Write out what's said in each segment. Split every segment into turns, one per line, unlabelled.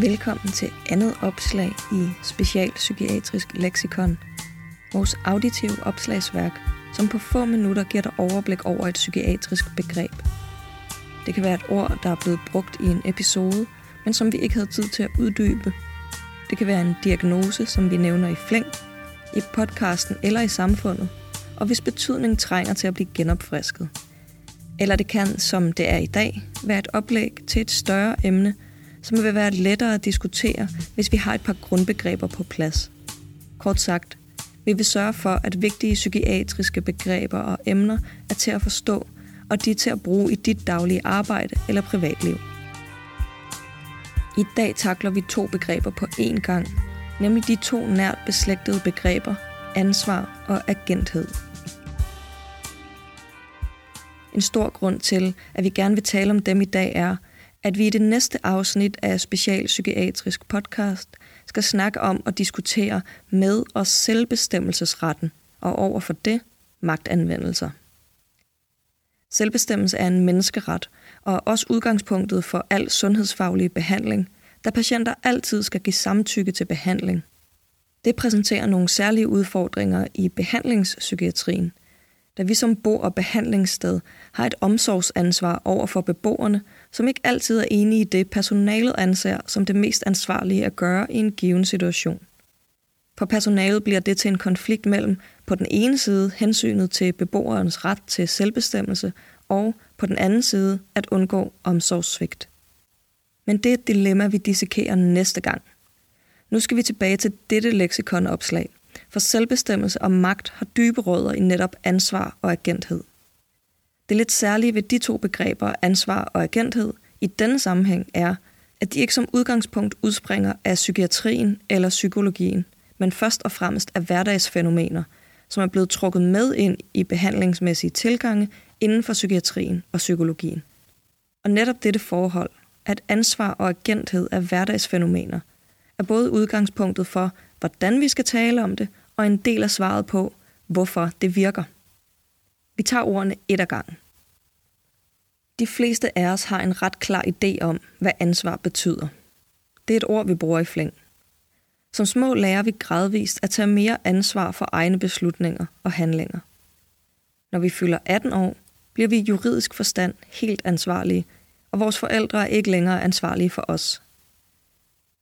Velkommen til andet opslag i Specialpsykiatrisk Leksikon, vores auditive opslagsværk, som på få minutter giver dig overblik over et psykiatrisk begreb. Det kan være et ord, der er blevet brugt i en episode, men som vi ikke havde tid til at uddybe. Det kan være en diagnose, som vi nævner i flæng, i podcasten eller i samfundet, og hvis betydning trænger til at blive genopfrisket. Eller det kan, som det er i dag, være et oplæg til et større emne, som vil være lettere at diskutere, hvis vi har et par grundbegreber på plads. Kort sagt, vi vil sørge for, at vigtige psykiatriske begreber og emner er til at forstå, og de er til at bruge i dit daglige arbejde eller privatliv. I dag takler vi to begreber på én gang, nemlig de to nært beslægtede begreber ansvar og agenthed. En stor grund til, at vi gerne vil tale om dem i dag er, at vi i det næste afsnit af Specialpsykiatrisk Podcast skal snakke om og diskutere med- og selvbestemmelsesretten, og over for det magtanvendelser. Selvbestemmelse er en menneskeret, og også udgangspunktet for al sundhedsfaglig behandling, da patienter altid skal give samtykke til behandling. Det præsenterer nogle særlige udfordringer i behandlingspsykiatrien, da vi som bo- og behandlingssted har et omsorgsansvar over for beboerne, som ikke altid er enige i det, personalet anser som det mest ansvarlige at gøre i en given situation. For personalet bliver det til en konflikt mellem på den ene side hensynet til beboerens ret til selvbestemmelse og på den anden side at undgå omsorgssvigt. Men det er et dilemma, vi dissekerer næste gang. Nu skal vi tilbage til dette leksikonopslag, for selvbestemmelse og magt har dybe rødder i netop ansvar og agenthed. Det lidt særlige ved de to begreber, ansvar og agenthed, i denne sammenhæng er, at de ikke som udgangspunkt udspringer af psykiatrien eller psykologien, men først og fremmest af hverdagsfænomener, som er blevet trukket med ind i behandlingsmæssige tilgange inden for psykiatrien og psykologien. Og netop dette forhold, at ansvar og agenthed er hverdagsfænomener, er både udgangspunktet for, hvordan vi skal tale om det, og en del af svaret på, hvorfor det virker. Vi tager ordene et ad gangen. De fleste af os har en ret klar idé om, hvad ansvar betyder. Det er et ord, vi bruger i flæng. Som små lærer vi gradvist at tage mere ansvar for egne beslutninger og handlinger. Når vi fylder 18 år, bliver vi i juridisk forstand helt ansvarlige, og vores forældre er ikke længere ansvarlige for os.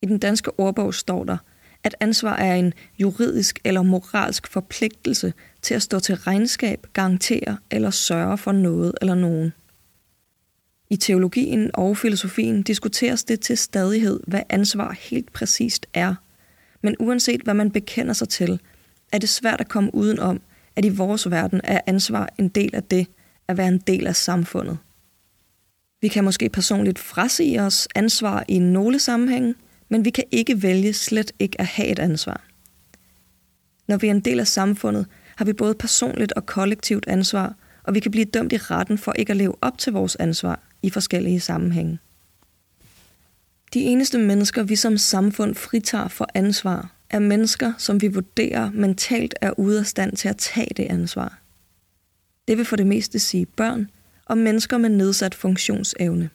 I den danske ordbog står der, at ansvar er en juridisk eller moralsk forpligtelse til at stå til regnskab, garantere eller sørge for noget eller nogen. I teologien og filosofien diskuteres det til stadighed, hvad ansvar helt præcist er. Men uanset hvad man bekender sig til, er det svært at komme udenom, at i vores verden er ansvar en del af det at være en del af samfundet. Vi kan måske personligt frasige os ansvar i nogle sammenhænge, men vi kan ikke vælge slet ikke at have et ansvar. Når vi er en del af samfundet, har vi både personligt og kollektivt ansvar, og vi kan blive dømt i retten for ikke at leve op til vores ansvar i forskellige sammenhænge. De eneste mennesker, vi som samfund fritager for ansvar, er mennesker, som vi vurderer mentalt er ude af stand til at tage det ansvar. Det vil for det meste sige børn og mennesker med nedsat funktionsevne.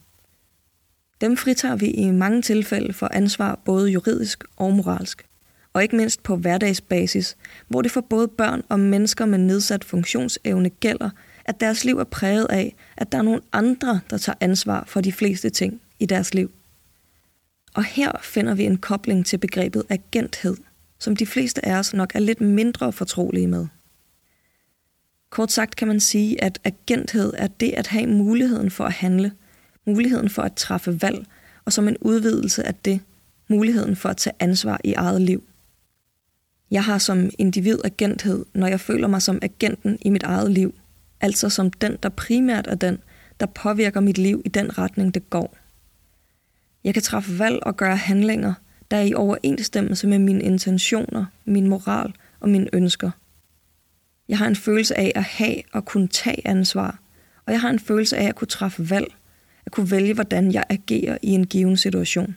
Dem fritager vi i mange tilfælde for ansvar både juridisk og moralsk. Og ikke mindst på hverdagsbasis, hvor det for både børn og mennesker med nedsat funktionsevne gælder, at deres liv er præget af, at der er nogle andre, der tager ansvar for de fleste ting i deres liv. Og her finder vi en kobling til begrebet agenthed, som de fleste af os nok er lidt mindre fortrolige med. Kort sagt kan man sige, at agenthed er det at have muligheden for at handle, muligheden for at træffe valg, og som en udvidelse af det, muligheden for at tage ansvar i eget liv. Jeg har som individ agenthed, når jeg føler mig som agenten i mit eget liv, altså som den, der primært er den, der påvirker mit liv i den retning, det går. Jeg kan træffe valg og gøre handlinger, der er i overensstemmelse med mine intentioner, min moral og mine ønsker. Jeg har en følelse af at have og kunne tage ansvar, og jeg har en følelse af at kunne træffe valg, at kunne vælge, hvordan jeg agerer i en given situation.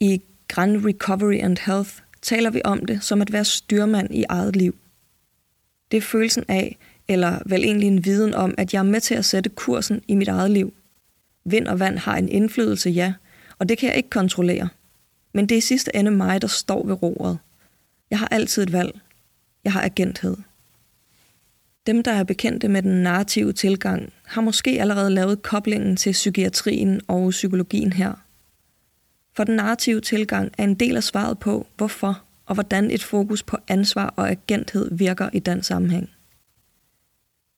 I Grand Recovery and Health taler vi om det som at være styrmand i eget liv. Det er følelsen af, eller vel egentlig en viden om, at jeg er med til at sætte kursen i mit eget liv. Vind og vand har en indflydelse, ja, og det kan jeg ikke kontrollere, Men det er i sidste ende mig, der står ved roret. Jeg har altid et valg. Jeg har agenthed. Dem, der er bekendte med den narrative tilgang, har måske allerede lavet koblingen til psykiatrien og psykologien her. For den narrative tilgang er en del af svaret på, hvorfor og hvordan et fokus på ansvar og agenthed virker i den sammenhæng.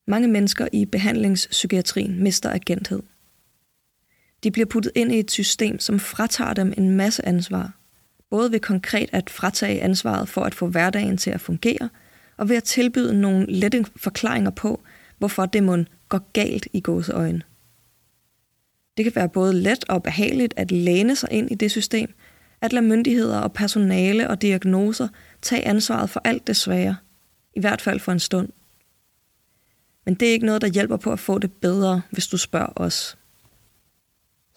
Mange mennesker i behandlingspsykiatrien mister agenthed. De bliver puttet ind i et system, som fratager dem en masse ansvar. Både ved konkret at fratage ansvaret for at få hverdagen til at fungere, og ved at tilbyde nogle lette forklaringer på, hvorfor det må gå galt i gåseøjen. Det kan være både let og behageligt at læne sig ind i det system, at lade myndigheder og personale og diagnoser tage ansvaret for alt det svære, i hvert fald for en stund. Men det er ikke noget, der hjælper på at få det bedre, hvis du spørger os.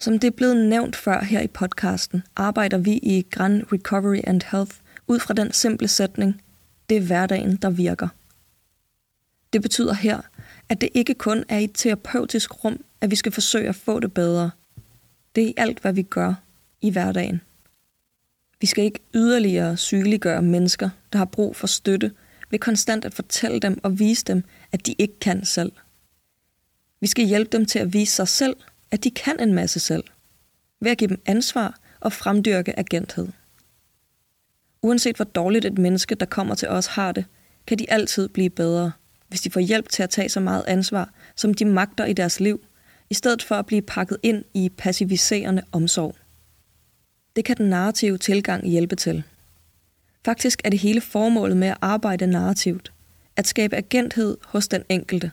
Som det er blevet nævnt før her i podcasten, arbejder vi i Grand Recovery and Health ud fra den simple sætning, det er hverdagen, der virker. Det betyder her, at det ikke kun er i et terapeutisk rum, at vi skal forsøge at få det bedre. Det er i alt, hvad vi gør i hverdagen. Vi skal ikke yderligere sygeliggøre mennesker, der har brug for støtte, ved konstant at fortælle dem og vise dem, at de ikke kan selv. Vi skal hjælpe dem til at vise sig selv, at de kan en masse selv, ved at give dem ansvar og fremdyrke agenthed. Uanset hvor dårligt et menneske, der kommer til os, har det, kan de altid blive bedre, hvis de får hjælp til at tage så meget ansvar, som de magter i deres liv, i stedet for at blive pakket ind i passiviserende omsorg. Det kan den narrative tilgang hjælpe til. Faktisk er det hele formålet med at arbejde narrativt, at skabe agenthed hos den enkelte.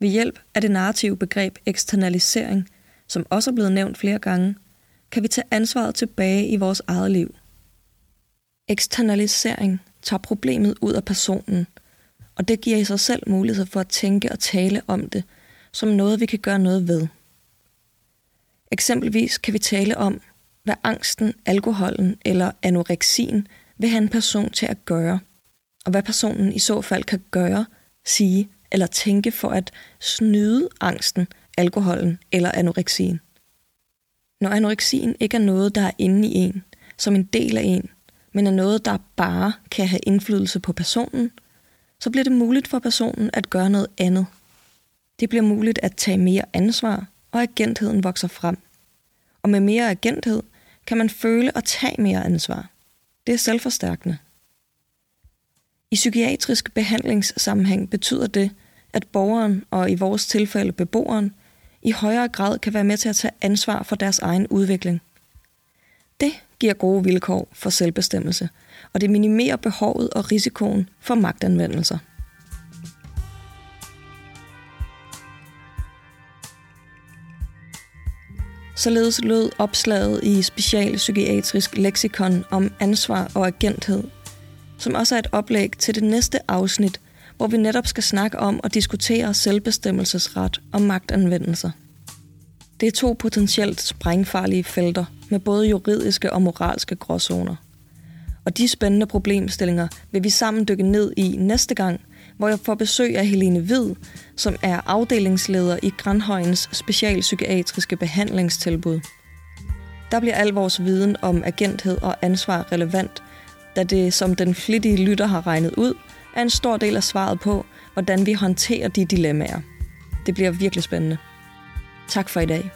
Ved hjælp af det narrative begreb eksternalisering, som også er blevet nævnt flere gange, kan vi tage ansvaret tilbage i vores eget liv. Eksternalisering tager problemet ud af personen, og det giver i sig selv mulighed for at tænke og tale om det som noget, vi kan gøre noget ved. Eksempelvis kan vi tale om, hvad angsten, alkoholen eller anoreksien vil have en person til at gøre, og hvad personen i så fald kan gøre, sige eller tænke for at snyde angsten, alkoholen eller anoreksien. Når anoreksien ikke er noget, der er inde i en, som en del af en, men er noget, der bare kan have indflydelse på personen, så bliver det muligt for personen at gøre noget andet. Det bliver muligt at tage mere ansvar, og agentheden vokser frem. Og med mere agenthed kan man føle og tage mere ansvar. Det er selvforstærkende. I psykiatrisk behandlingssammenhæng betyder det, at borgeren, og i vores tilfælde beboeren, i højere grad kan være med til at tage ansvar for deres egen udvikling. Det giver gode vilkår for selvbestemmelse, og det minimerer behovet og risikoen for magtanvendelser. Således lød opslaget i Specialpsykiatrisk Leksikon om ansvar og agenthed, som også er et oplæg til det næste afsnit, hvor vi netop skal snakke om og diskutere selvbestemmelsesret og magtanvendelser. Det er to potentielt sprængfarlige felter med både juridiske og moralske gråzoner. Og de spændende problemstillinger vil vi sammen dykke ned i næste gang, hvor jeg får besøg af Helene Hvid, som er afdelingsleder i Grandhøjens specialpsykiatriske behandlingstilbud. Der bliver al vores viden om agenthed og ansvar relevant, da det, som den flittige lytter har regnet ud, er en stor del af svaret på, hvordan vi håndterer de dilemmaer. Det bliver virkelig spændende. Tak for i dag.